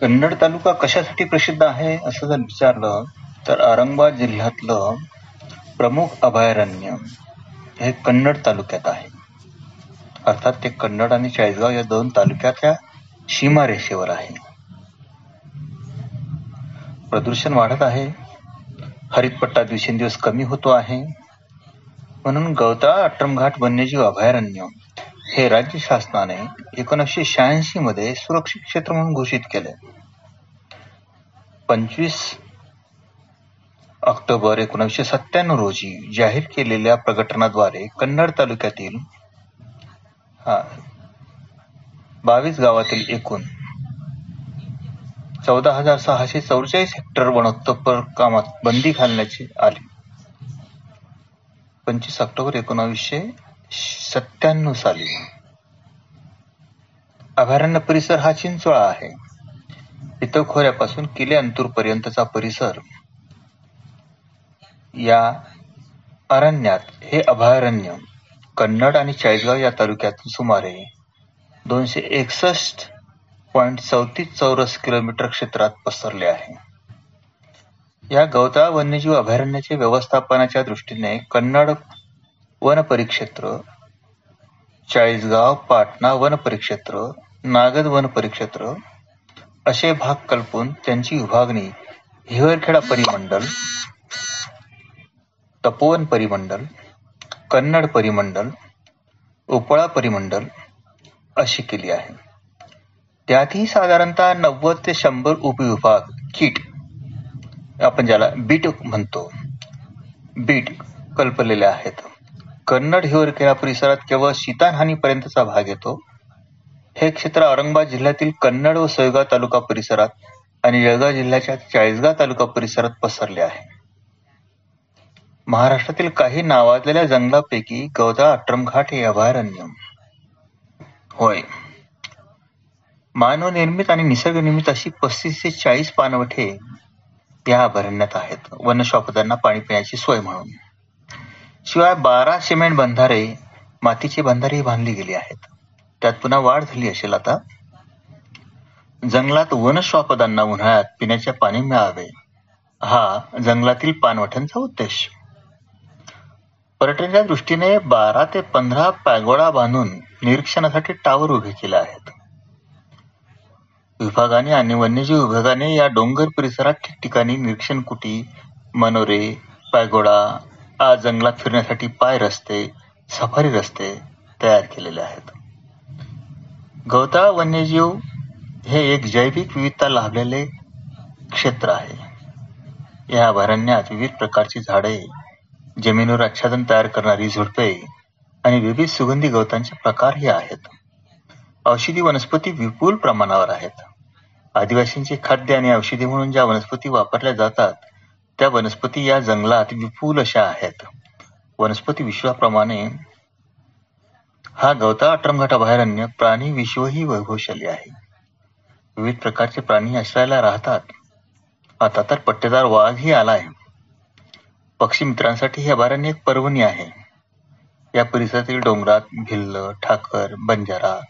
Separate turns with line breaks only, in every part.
कन्नड तालुका कशासाठी प्रसिद्ध आहे असं जर विचारलं तर औरंगाबाद जिल्ह्यातलं प्रमुख अभयारण्य हे कन्नड तालुक्यात आहे. अर्थात ते कन्नड आणि चाळीसगाव या दोन तालुक्याच्या सीमारेषेवर आहे. प्रदूषण वाढत आहे. हरितपट्टा दिवसेंदिवस कमी होतो आहे. म्हणून गवताळा अट्टमघाट वन्यजीव अभयारण्य हे राज्य शासनाने एकोणीसशे शहाऐंशी मध्ये सुरक्षित क्षेत्र म्हणून घोषित केले. पंचवीस ऑक्टोबर एकोणीसशे सत्त्याण्णव रोजी जाहीर केलेल्या प्रकटनाद्वारे कन्नड तालुक्यातील हा बावीस गावातील एकूण चौदा हजार सहाशे चौवेचाळीस हेक्टर वनोत्तर कामात बंदी घालण्याची आली. पंचवीस ऑक्टोबर एकोणावीसशे सत्त्याण्णव साली. अभयारण्य परिसर हा चिंचोळा आहे. इथं खोऱ्यापासून किले अंतूर पर्यंतचा परिसर. या अरण्यात हे अभयारण्य कन्नड आणि चाळीसगाव या तालुक्यातून सुमारे दोनशे एकसष्ट पॉइंट चौतीस चौरस किलोमीटर क्षेत्रात पसरले आहे. या गवताळ वन्यजीव अभयारण्याचे व्यवस्थापनाच्या दृष्टीने कन्नड वन परिक्षेत्र चाळीसगाव पाटणा वन परिक्षेत्र नागद वन परिक्षेत्र असे भाग कल्पून त्यांची विभागणी हिवरखेडा परिमंडल तपोवन परिमंडल कन्नड परिमंडल उपळा परिमंडल अशी केली आहे. त्यातही साधारणतः नव्वद ते शंभर उपविभाग किट आपण ज्याला बीट म्हणतो. बीट कल्पलेले आहेत. कन्नड हिवरखेडा परिसरात केवळ पर्यंतचा भाग येतो. हे क्षेत्र औरंगाबाद जिल्ह्यातील कन्नड व सोयगाव तालुका परिसरात आणि जळगाव जिल्ह्याच्या चाळीसगाव तालुका परिसरात पसरले आहे. महाराष्ट्रातील काही नावाजलेल्या जंगलापैकी गवदा अट्रमघाट हे अभयारण्य. होय. मानवनिर्मित आणि निसर्गनिर्मित अशी पस्तीस ते चाळीस पानवठे या अभयारण्यात आहेत. वनश्वापदांना पाणी पिण्याची सोय म्हणून. शिवाय बारा सिमेंट बंधारे मातीची बंधारेही बांधली गेली आहेत. त्यात पुन्हा वाढ झाली असेल आता? जंगलात वनस्वापदांना उन्हाळ्यात पिण्याचे पाणी मिळावे. हा जंगलातील पानवठ्यांचा उद्देश. पर्यटनाच्या दृष्टीने बारा ते पंधरा पॅगोडा बांधून निरीक्षणासाठी टावर उभे केले आहेत. विभागाने आणि वन्यजीव विभागाने या डोंगर परिसरात ठिकठिकाणी निरीक्षण कुटी मनोरे पॅगोडा आज जंगलात फिरण्यासाठी पाय रस्ते सफारी रस्ते तयार केलेले आहेत. गवताळ वन्यजीव हे एक जैविक विविधता लाभलेले क्षेत्र आहे. या अभयारण्यात विविध प्रकारची झाडे जमिनीवर आच्छादन तयार करणारी झुडपे आणि विविध सुगंधी गवतांचे प्रकारही आहेत. औषधी वनस्पती विपुल प्रमाणावर आहेत. आदिवासींचे खाद्य आणि औषधी म्हणून ज्या वनस्पती वापरल्या जातात त्या वनस्पती या जंगलात विपुल अशा आहेत. वनस्पती विश्वाप्रमाणे हा गवता अट्रमघाट अभयारण्य प्राणी विश्वही वैभवशाली आहे. विविध प्रकारचे प्राणी आश्रयाला राहतात. आता तर पट्टेदार वाघही आलाय. पक्षी मित्रांसाठी हे अभयारण्य एक पर्वणी आहे. या परिसरातील डोंगरात भिल्ल ठाकर बंजारा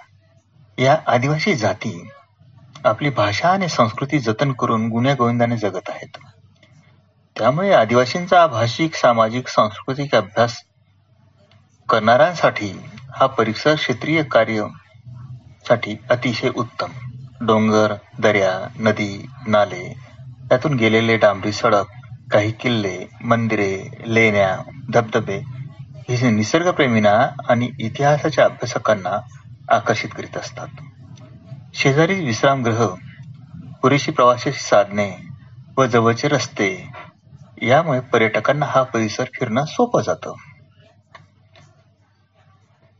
या आदिवासी जाती आपली भाषा आणि संस्कृती जतन करून गुण्यागोविंदाने जगत आहेत. त्यामुळे आदिवासींचा भाषिक सामाजिक सांस्कृतिक अभ्यास करणाऱ्यांसाठी हा परिसर क्षेत्रीय कार्यसाठी अतिशय उत्तम. डोंगर दर्या नदी नाले यातून गेलेले डांबरी सडक काही किल्ले मंदिरे लेण्या धबधबे हे निसर्गप्रेमींना आणि इतिहासाच्या अभ्यासकांना आकर्षित करीत असतात. शेजारी विश्रामगृह पुरेशी प्रवासाची साधने व जवळचे रस्ते यामुळे पर्यटकांना हा परिसर फिरणं सोपं जातं.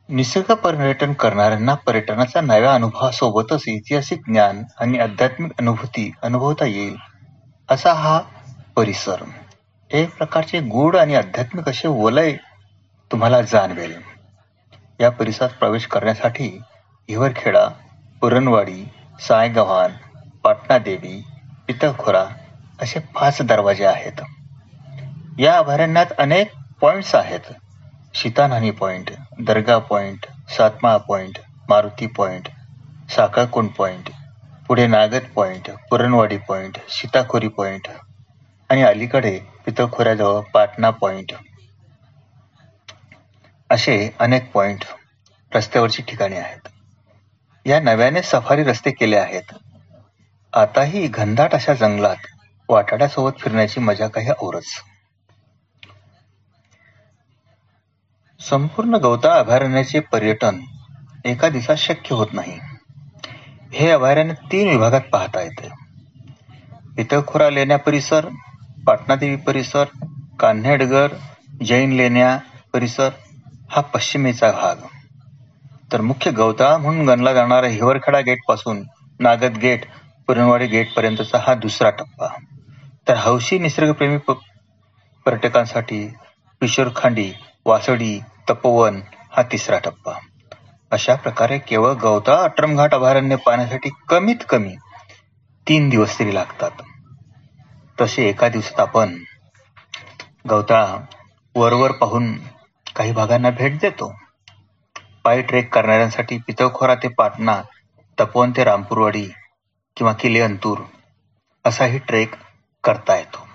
निसर्ग पर्यटन करणाऱ्यांना पर्यटनाच्या नव्या अनुभवासोबतच ऐतिहासिक ज्ञान आणि आध्यात्मिक अनुभूती अनुभवता येईल असा हा परिसर. एक प्रकारचे गूढ आणि आध्यात्मिक असे वलय तुम्हाला जाणवेल. या परिसरात प्रवेश करण्यासाठी हिवरखेडा पुरणवाडी सायगव्हाण पाटणादेवी पितळखोरा असे पाच दरवाजे आहेत. या अभयारण्यात अनेक पॉइंट्स आहेत. शीतानानी पॉइंट दर्गा point Satmala point Maruti point Sakakund point पुढे Nagad point Puranwadi point Sitakhori point आणि अलीकडे पितळखोऱ्याजवळ पाटणा पॉइंट असे अनेक पॉइंट रस्त्यावरची ठिकाणे आहेत. या नव्याने सफारी रस्ते केले आहेत. आताही घनदाट अशा जंगलात वाटाड्यासोबत फिरण्याची मजा काही औरच. संपूर्ण गवता अभयारण्याचे पर्यटन एका दिवसात शक्य होत नाही. हे अभयारण्य तीन विभागात पाहता येते. पितळखोरा लेण्या परिसर पाटणादेवी परिसर कान्हेडगर जैन लेण्या परिसर हा पश्चिमेचा भाग. तर मुख्य गवताळा म्हणून गणला जाणारा हिवरखेडा गेटपासून नागद गेट पुरणवाडी गेट पर्यंतचा हा दुसरा टप्पा. तर हौशी निसर्गप्रेमी पर्यटकांसाठी पिशोरखांडी वासडी तपोवन हा तिसरा टप्पा. अशा प्रकारे केवळ गवता अट्रमघाट अभयारण्य पाहण्यासाठी कमीत कमी तीन दिवस तरी लागतात. तसे एका दिवसात आपण गवताळा वरवर पाहून काही भागांना भेट देतो. पायी ट्रेक करणाऱ्यांसाठी पितळखोरा ते पाटणा तपोवन ते रामपूरवाडी किंवा किले अंतूर असाही ट्रेक करता येतो.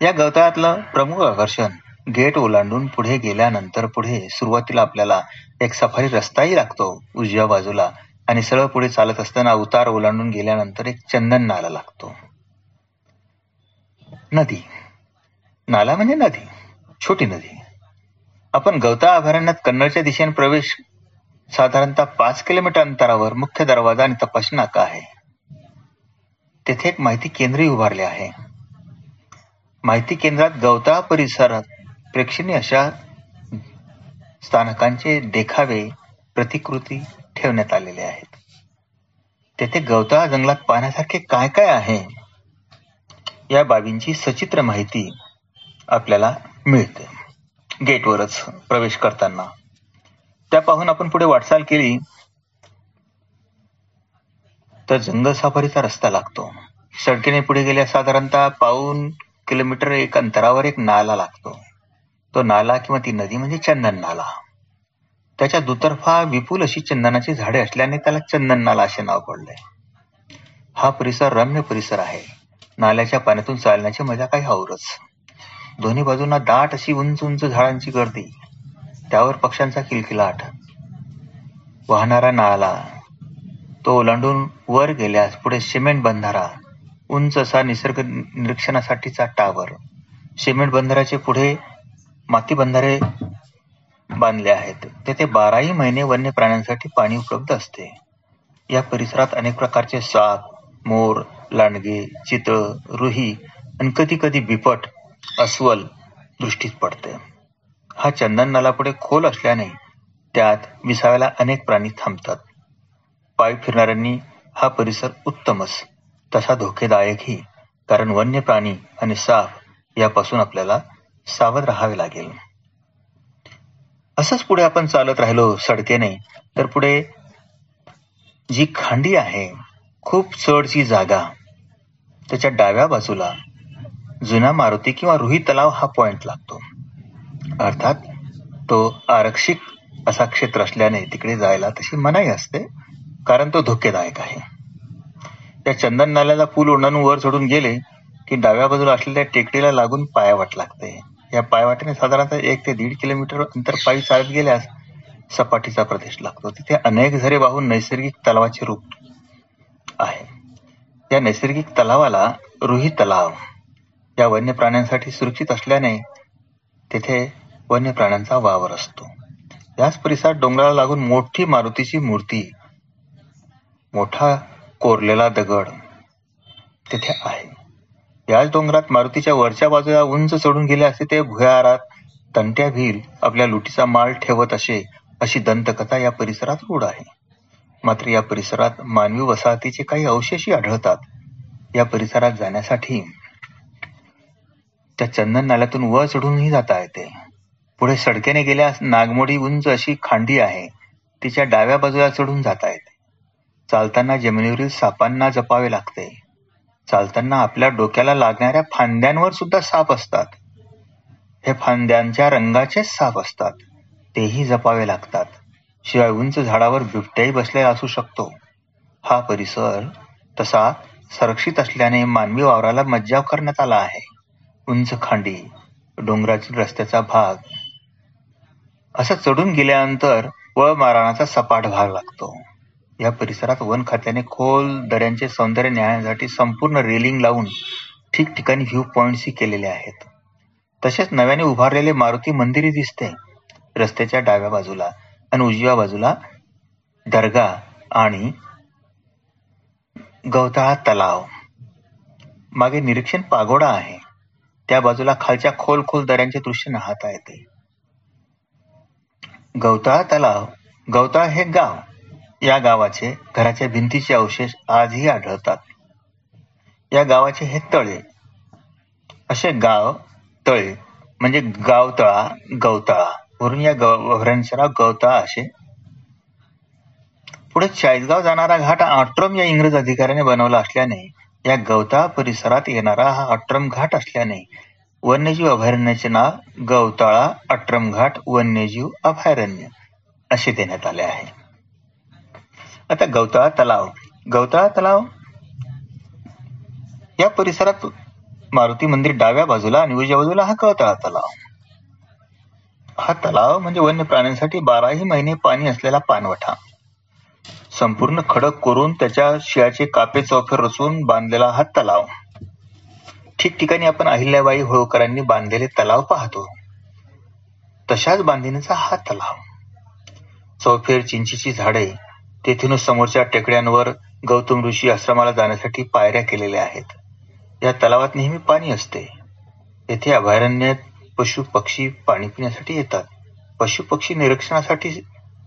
या गवताळ्यातलं प्रमुख आकर्षण गेट ओलांडून पुढे गेल्यानंतर पुढे सुरुवातीला आपल्याला एक सफारी रस्ताही लागतो उजव्या बाजूला आणि सरळ पुढे चालत असताना उतार ओलांडून गेल्यानंतर एक चंदन नाला लागतो. नदी. नाला म्हणजे नदी. छोटी नदी. आपण गवता अभयारण्यात कन्नडच्या दिशेने प्रवेश साधारणतः पाच किलोमीटर अंतरावर मुख्य दरवाजा आणि तपासणी नाका आहे. तेथे एक माहिती केंद्रही उभारले आहे. माहिती केंद्रात गवता परिसरात प्रेक्षणीय अशा स्थानकांचे देखावे प्रतिकृती ठेवण्यात आलेले आहेत. तेथे गवताळ जंगलात पाहण्यासारखे काय काय आहे? या बाबींची सचित्र माहिती आपल्याला मिळते. गेटवरच प्रवेश करताना. त्या पाहून आपण पुढे वाटचाल केली. तर जंगल सफारीचा रस्ता लागतो. सडकेने पुढे गेल्या साधारणतः पाऊन किलोमीटर एक अंतरावर एक नाला लागतो. तो नाला किंवा ती नदी म्हणजे चंदन नाला. त्याच्या दुतर्फा विपुल अशी चंदनाची झाडे असल्याने त्याला चंदन नाला असे नाव पडले. हा परिसर रम्य परिसर आहे. नाल्याच्या पाण्यातून चालण्याची मजा काही औरच दोन्ही बाजूंना दाट अशी उंच उंच झाडांची गर्दी. त्यावर पक्ष्यांचा किलकिलाट. वाहणारा नाला. तो ओलांडून वर गेल्यास पुढे सिमेंट बंधारा उंच असा निसर्ग निरीक्षणासाठीचा टावर. सिमेंट बंधाराचे पुढे माती बंधारे बांधले आहेत. तेथे बाराही महिने वन्य प्राण्यांसाठी पाणी उपलब्ध असते. या परिसरात अनेक प्रकारचे साप मोर लांडगे चितळ रुही आणि कधी कधी बिपट अस्वल दृष्टीत पडते. हा चंदन नालापुढे खोल असल्याने त्यात विसाव्याला अनेक प्राणी थांबतात. पाय फिरणाऱ्यांनी हा परिसर उत्तमच तसा धोकेदायकही कारण वन्य प्राणी आणि साप यापासून आपल्याला सावध राहावे लागेल. असंच पुढे आपण चालत राहिलो सडकेने तर पुढे जी खांडी आहे खूप चढची जागा त्याच्या डाव्या बाजूला जुना मारुती किंवा रुही तलाव हा पॉइंट लागतो. अर्थात तो आरक्षित असा क्षेत्र असल्याने तिकडे जायला तशी मनाई असते कारण तो धोकेदायक आहे. त्या चंदन नाल्याला पूल ओढून वर चढून गेले की डाव्या बाजूला असलेल्या टेकडीला लागून पायावाट लागते. या पायवाटेने साधारणतः एक ते दीड किलोमीटर अंतर पायी चालत गेल्यास सपाटीचा प्रदेश लागतो. तिथे अनेक झरे वाहून नैसर्गिक तलावाचे रूप आहे. या नैसर्गिक तलावाला रुही तलाव या वन्य प्राण्यांसाठी सुरक्षित असल्याने तेथे वन्य प्राण्यांचा वावर असतो. याच परिसरात डोंगराला लागून मोठी मारुतीची मूर्ती मोठा कोरलेला दगड तिथे आहे. याच डोंगरात मारुतीच्या वरच्या बाजूला उंच चढून गेले असते ते भुयारात तंट्या भील आपल्या लुटीचा माल ठेवत असे अशी दंतकथा या परिसरात रूढ आहे. मात्र या परिसरात मानवी वसाहतीचे काही अवशेषही आढळतात. या परिसरात जाण्यासाठी त्या चंदन नाल्यातून वर चढूनही जाता येते. पुढे सडकेने गेल्यास नागमोडी उंच अशी खांडी आहे. तिच्या डाव्या बाजूला चढून जाता येते. चालताना जमिनीवरील सापांना जपावे लागते. चालताना आपल्या डोक्याला लागणाऱ्या फांद्यांवर सुद्धा साप असतात. हे फांद्यांच्या रंगाचे साप असतात. तेही जपावे लागतात. शिवाय उंच झाडावर बिबट्याही बसलेला असू शकतो. हा परिसर तसा संरक्षित असल्याने मानवी वावराला मज्जाव करण्यात आला आहे. उंच खांडी डोंगरातील रस्त्याचा भाग असं चढून गेल्यानंतर वळ मारणाचा सपाट भाग लागतो. या परिसरात वन खात्याने खोल दऱ्यांचे सौंदर्य न्यायासाठी संपूर्ण रेलिंग लावून ठिकठिकाणी व्ह्यू पॉइंट्सही केलेले आहेत. तसेच नव्याने उभारलेले मारुती मंदिरही दिसते. रस्त्याच्या डाव्या बाजूला आणि उजव्या बाजूला दर्गा आणि गवताळा तलाव. मागे निरीक्षण पागोडा आहे. त्या बाजूला खालच्या खोल खोल दऱ्यांचे दृश्य नाहता येते. गवताळा तलाव गवताळा हे गाव. या गावाचे घराच्या भिंतीचे अवशेष आजही आढळतात. या गावाचे हे तळे असे गाव तळे म्हणजे गावतळा गवताळा वरून या गव्हाऱ्यांचं नाव गवताळा असे. पुढे चाळीसगाव जाणारा घाट आट्रम या इंग्रज अधिकाऱ्याने बनवला असल्याने या गवताळा परिसरात येणारा हा अट्रम घाट असल्याने वन्यजीव अभयारण्याचे नाव गवताळा अट्रम घाट वन्यजीव अभयारण्य असे देण्यात आले आहे. आता गवताळा तलाव. गवताळा तलाव या परिसरात मारुती मंदिर डाव्या बाजूला आणि उजव्या बाजूला हा गवताळा तलाव. हा तलाव म्हणजे वन्य प्राण्यांसाठी बाराही महिने पाणी असलेला पानवठा. संपूर्ण खडक करून त्याच्या शिळाचे कापे चौफेर रचून बांधलेला हा तलाव. ठिकठिकाणी आपण अहिल्याबाई होळकरांनी बांधलेले तलाव पाहतो. तशाच बांधणीचा हा तलाव. चौफेर चिंचीची झाडे तेथूनच समोरच्या टेकड्यांवर गौतम ऋषी आश्रमाला जाण्यासाठी पायऱ्या केलेल्या आहेत. या तलावात नेहमी पाणी असते. येथे अभयारण्यात पशु पक्षी पाणी पिण्यासाठी येतात. पशु पक्षी निरीक्षणासाठी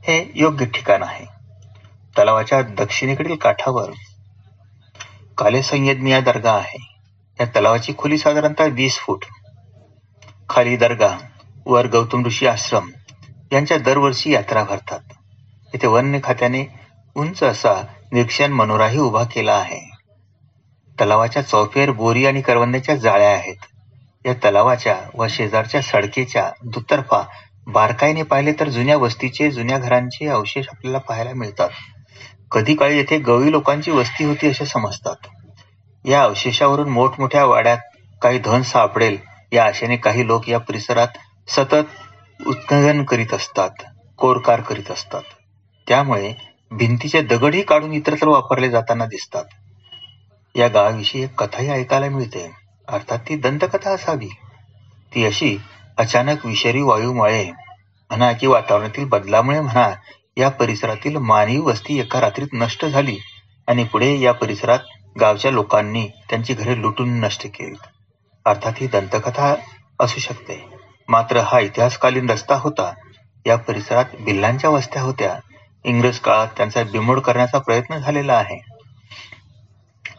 हे योग्य ठिकाण आहे. तलावाच्या दक्षिणेकडील काठावर काले संयज्ञ दर्गा आहे. या तलावाची खोली साधारणतः वीस फूट. खाली दर्गा वर गौतम ऋषी आश्रम यांच्या दरवर्षी यात्रा भरतात. येथे वन्य खात्याने उंच असा निरीक्षण मनोराही उभा केला आहे. तलावाच्या चौफेर बोरी आणि करवंद्याच्या जाळ्या आहेत. या तलावाच्या व शेजारच्या सडकेच्या दुतर्फा बारकाईने पाहिले तर जुन्या वस्तीचे जुन्या घरांचे अवशेष आपल्याला पाहायला मिळतात. कधी काळी येथे गवळी लोकांची वस्ती होती असे समजतात. या अवशेषावरून मोठमोठ्या वाड्यात काही धन सापडेल या आशेने काही लोक या परिसरात सतत उत्खनन करीत असतात कोरकार करीत असतात. त्यामुळे भिंतीचे दगडही काढून इतरत्र वापरले जाताना दिसतात. या गावाविषयी एक कथाही ऐकायला मिळते. अर्थात ती दंतकथा असावी. ती अशी अचानक विषारी वायूमुळे म्हणा की वातावरणातील बदलामुळे म्हणा या परिसरातील मानवी वस्ती एका रात्रीत नष्ट झाली आणि पुढे या परिसरात गावच्या लोकांनी त्यांची घरे लुटून नष्ट केली अर्थात ही दंतकथा असू शकते. मात्र हा इतिहासकालीन रस्ता होता. या परिसरात भिल्लांच्या वस्त्या होत्या. इंग्रज काळात त्यांचा बिमोड करण्याचा प्रयत्न झालेला आहे.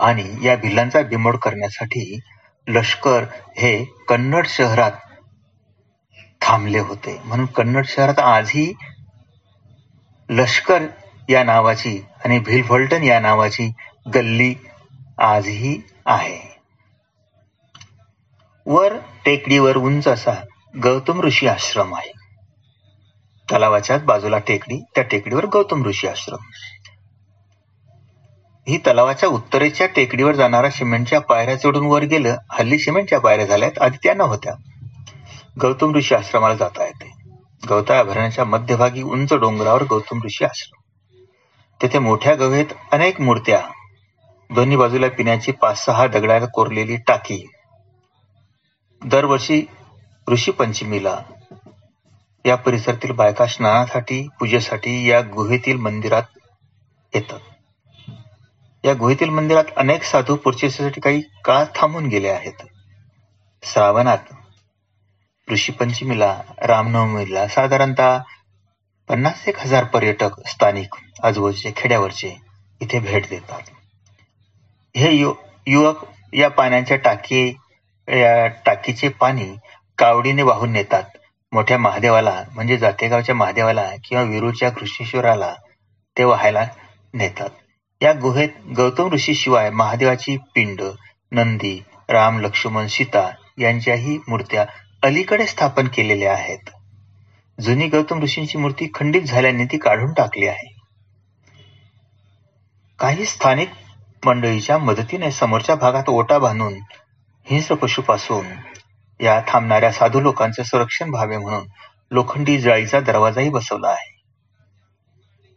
आणि या भिल्लांचा बिमोड करण्यासाठी लष्कर हे कन्नड शहरात थांबले होते. म्हणून कन्नड शहरात आजही लष्कर या नावाची आणि भिलफलटण या नावाची गल्ली आजही आहे. वर टेकडीवर उंच असा गौतम ऋषी आश्रम आहे. तलावाच्याच बाजूला टेकडी त्या टेकडीवर गौतम ऋषी आश्रम. ही तलावाच्या उत्तरेच्या टेकडीवर जाणारा सिमेंटच्या पायऱ्या चढून वर गेलं हल्ली सिमेंटच्या पायऱ्या झाल्यात आधी त्या नव्हत्या गौतम ऋषी आश्रमाला जाता येते. गवता अभयारण्याच्या मध्यभागी उंच डोंगरावर गौतम ऋषी आश्रम. तेथे मोठ्या गवेत अनेक मूर्त्या दोन्ही बाजूला पिण्याची पाच सहा दगडाला कोरलेली टाकी. दरवर्षी ऋषी पंचमीला या परिसरातील बायका स्नानासाठी पूजेसाठी या गुहेतील मंदिरात येतात. या गुहेतील मंदिरात अनेक साधू पूर्चेसाठी काही काळ थांबून गेले आहेत. श्रावणात ऋषी पंचमीला रामनवमीला साधारणतः पन्नास एक हजार पर्यटक स्थानिक आजूबाजूचे खेड्यावरचे इथे भेट देतात. हे युवक या पाण्याच्या टाकी या टाकीचे पाणी कावडीने वाहून नेतात. मोठ्या महादेवाला म्हणजे जातेगावच्या महादेवाला किंवा विरूच्या कृष्णेश्वराला ते वाहायला नेतात. या गुहेत गौतम ऋषी शिवाय महादेवाची पिंड नंदी राम लक्ष्मण सीता यांच्याही मूर्त्या अलीकडे स्थापन केलेल्या आहेत. जुनी गौतम ऋषींची मूर्ती खंडित झाल्याने ती काढून टाकली आहे. काही स्थानिक मंडळीच्या मदतीने समोरच्या भागात ओटा बांधून हिंस्र पशूपासून या थांबणाऱ्या साधू लोकांचे संरक्षण व्हावे म्हणून लोखंडी जाळीचा दरवाजाही बसवला आहे.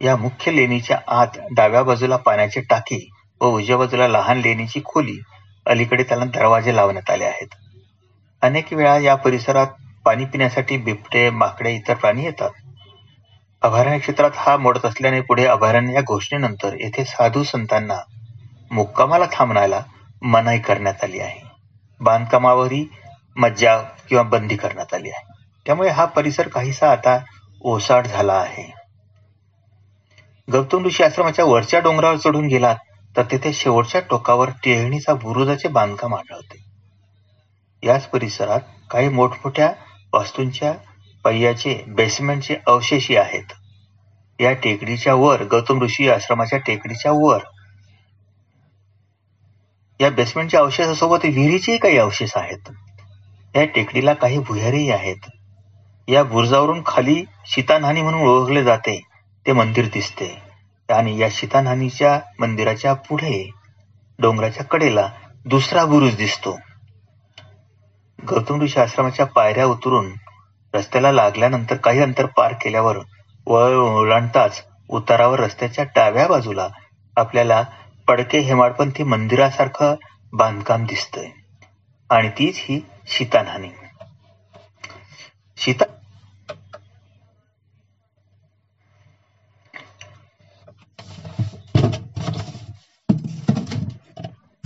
या मुख्य लेणीच्या आत डाव्या बाजूला पाण्याची टाकी व उजव्या बाजूला लहान लेणीची खोली अलीकडे त्याला दरवाजे लावण्यात आले आहेत. अनेक वेळा या परिसरात पाणी पिण्यासाठी बिबटे माकडे इतर प्राणी येतात. अभयारण्य क्षेत्रात हा मोडत असल्याने पुढे अभयारण्य या घोषणेनंतर येथे साधू संतांना मुक्कामाला थांबण्याला मनाई करण्यात आली आहे. बांधकामावरही मज्जा किंवा बंदी करण्यात आली आहे. त्यामुळे हा परिसर काहीसा आता ओसाड झाला आहे. गौतम ऋषी आश्रमाच्या वरच्या डोंगरावर चढून गेलात तर तिथे शेवटच्या टोकावर टेहळणीचा बुरुजाचे बांधकाम आढळते. याच परिसरात काही मोठमोठ्या वास्तूंच्या पहियाचे बेसमेंटचे अवशेषी आहेत. या टेकडीच्या वर गौतम ऋषी आश्रमाच्या टेकडीच्या वर. या बेसमेंटच्या अवशेषासोबत विहिरीचेही काही अवशेष आहेत. या टेकडीला काही भुयारीही आहेत. या बुरुजावरून खाली शीतानहानी म्हणून ओळखले जाते. ते मंदिर दिसते. आणि या शीतानहानीच्या मंदिराच्या पुढे डोंगराच्या कडेला दुसरा बुरुज दिसतो. गौतम ऋषी आश्रमाच्या पायऱ्या उतरून रस्त्याला लागल्यानंतर काही अंतर पार केल्यावर वळ ओलांडताच उतारावर रस्त्याच्या डाव्या बाजूला आपल्याला पडके हेमाडपंथी मंदिरासारखं बांधकाम दिसतंय. आणि तीच ही शीतानहानी शीता